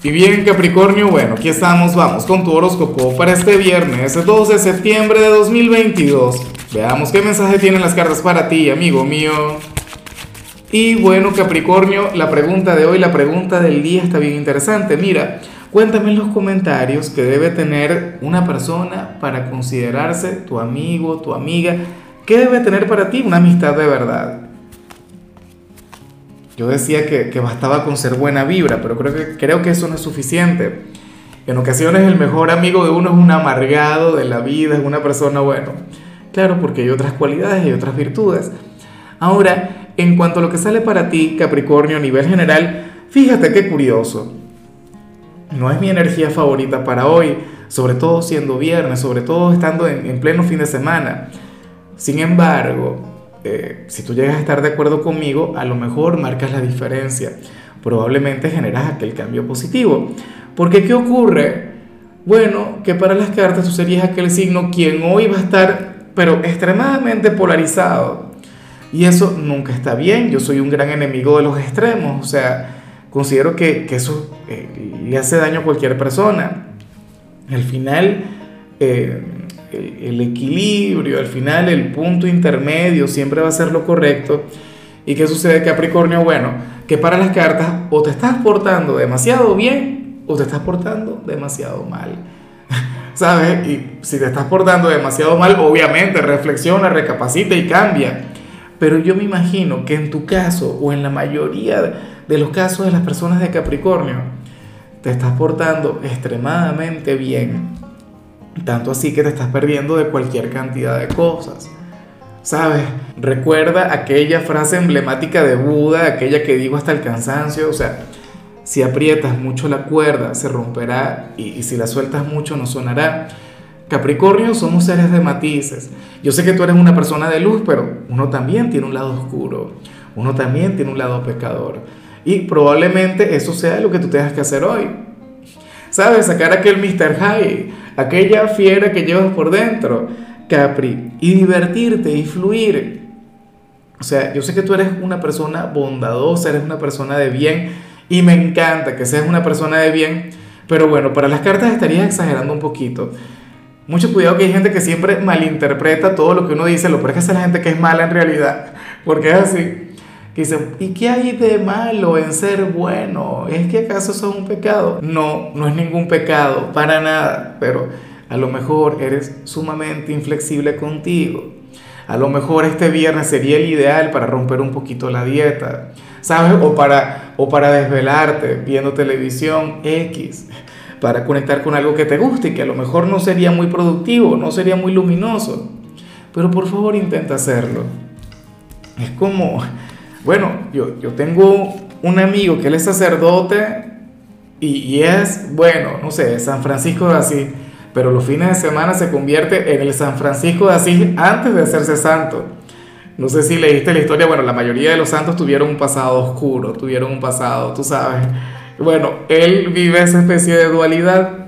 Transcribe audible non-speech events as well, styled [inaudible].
Y bien Capricornio, bueno, aquí estamos, vamos con tu horóscopo para este viernes 12 de septiembre de 2022. Veamos qué mensaje tienen las cartas para ti, amigo mío. Y bueno Capricornio, la pregunta de hoy, la pregunta del día está bien interesante. Mira, cuéntame en los comentarios qué debe tener una persona para considerarse tu amigo, tu amiga. ¿Qué debe tener para ti una amistad de verdad? Yo decía que, bastaba con ser buena vibra, pero creo que, creo que eso no es suficiente. En ocasiones el mejor amigo de uno es un amargado de la vida, es una persona, bueno, claro, porque hay otras cualidades y otras virtudes. Ahora, en cuanto a lo que sale para ti, Capricornio, a nivel general, fíjate qué curioso. No es mi energía favorita para hoy, sobre todo siendo viernes, sobre todo estando en, en pleno fin de semana. Sin embargo, eh, si tú llegas a estar de acuerdo conmigo, a lo mejor marcas la diferencia. Probablemente generas aquel cambio positivo. Porque ¿qué ocurre? Bueno, que para las cartas tú serías aquel signo quien hoy va a estar, pero extremadamente polarizado. Y eso nunca está bien. Yo soy un gran enemigo de los extremos. O sea, considero que, que eso eh, le hace daño a cualquier persona. Al final, eh, el, equilibrio, al final el punto intermedio siempre va a ser lo correcto. ¿Y qué sucede Capricornio? Bueno, que para las cartas o te estás portando demasiado bien o te estás portando demasiado mal. [laughs] ¿Sabes? Y si te estás portando demasiado mal, obviamente reflexiona, recapacita y cambia. Pero yo me imagino que en tu caso o en la mayoría de los casos de las personas de Capricornio, te estás portando extremadamente bien tanto así que te estás perdiendo de cualquier cantidad de cosas. ¿Sabes? Recuerda aquella frase emblemática de Buda, aquella que digo hasta el cansancio, o sea, si aprietas mucho la cuerda se romperá y, si la sueltas mucho no sonará. Capricornio somos seres de matices. Yo sé que tú eres una persona de luz, pero uno también tiene un lado oscuro, uno también tiene un lado pecador. Y probablemente eso sea lo que tú tengas que hacer hoy. ¿Sabes? Sacar aquel Mr. High, aquella fiera que llevas por dentro, Capri, y divertirte y fluir. O sea, yo sé que tú eres una persona bondadosa, eres una persona de bien, y me encanta que seas una persona de bien, pero bueno, para las cartas estarías exagerando un poquito. Mucho cuidado que hay gente que siempre malinterpreta todo lo que uno dice, lo peor es que es la gente que es mala en realidad, porque es así. Que dicen, ¿y qué hay de malo en ser bueno? ¿Es que acaso eso es un pecado? No, no es ningún pecado, para nada, pero a lo mejor eres sumamente inflexible contigo. A lo mejor este viernes sería el ideal para romper un poquito la dieta, ¿sabes? O para, o para desvelarte viendo televisión X, para conectar con algo que te guste y que a lo mejor no sería muy productivo, no sería muy luminoso. Pero por favor intenta hacerlo. Es como bueno, yo, yo tengo un amigo que él es sacerdote y, es, bueno, no sé, San Francisco de Asís, pero los fines de semana se convierte en el San Francisco de Asís antes de hacerse santo. No sé si leíste la historia, bueno, la mayoría de los santos tuvieron un pasado oscuro, tuvieron un pasado, tú sabes. Bueno, él vive esa especie de dualidad.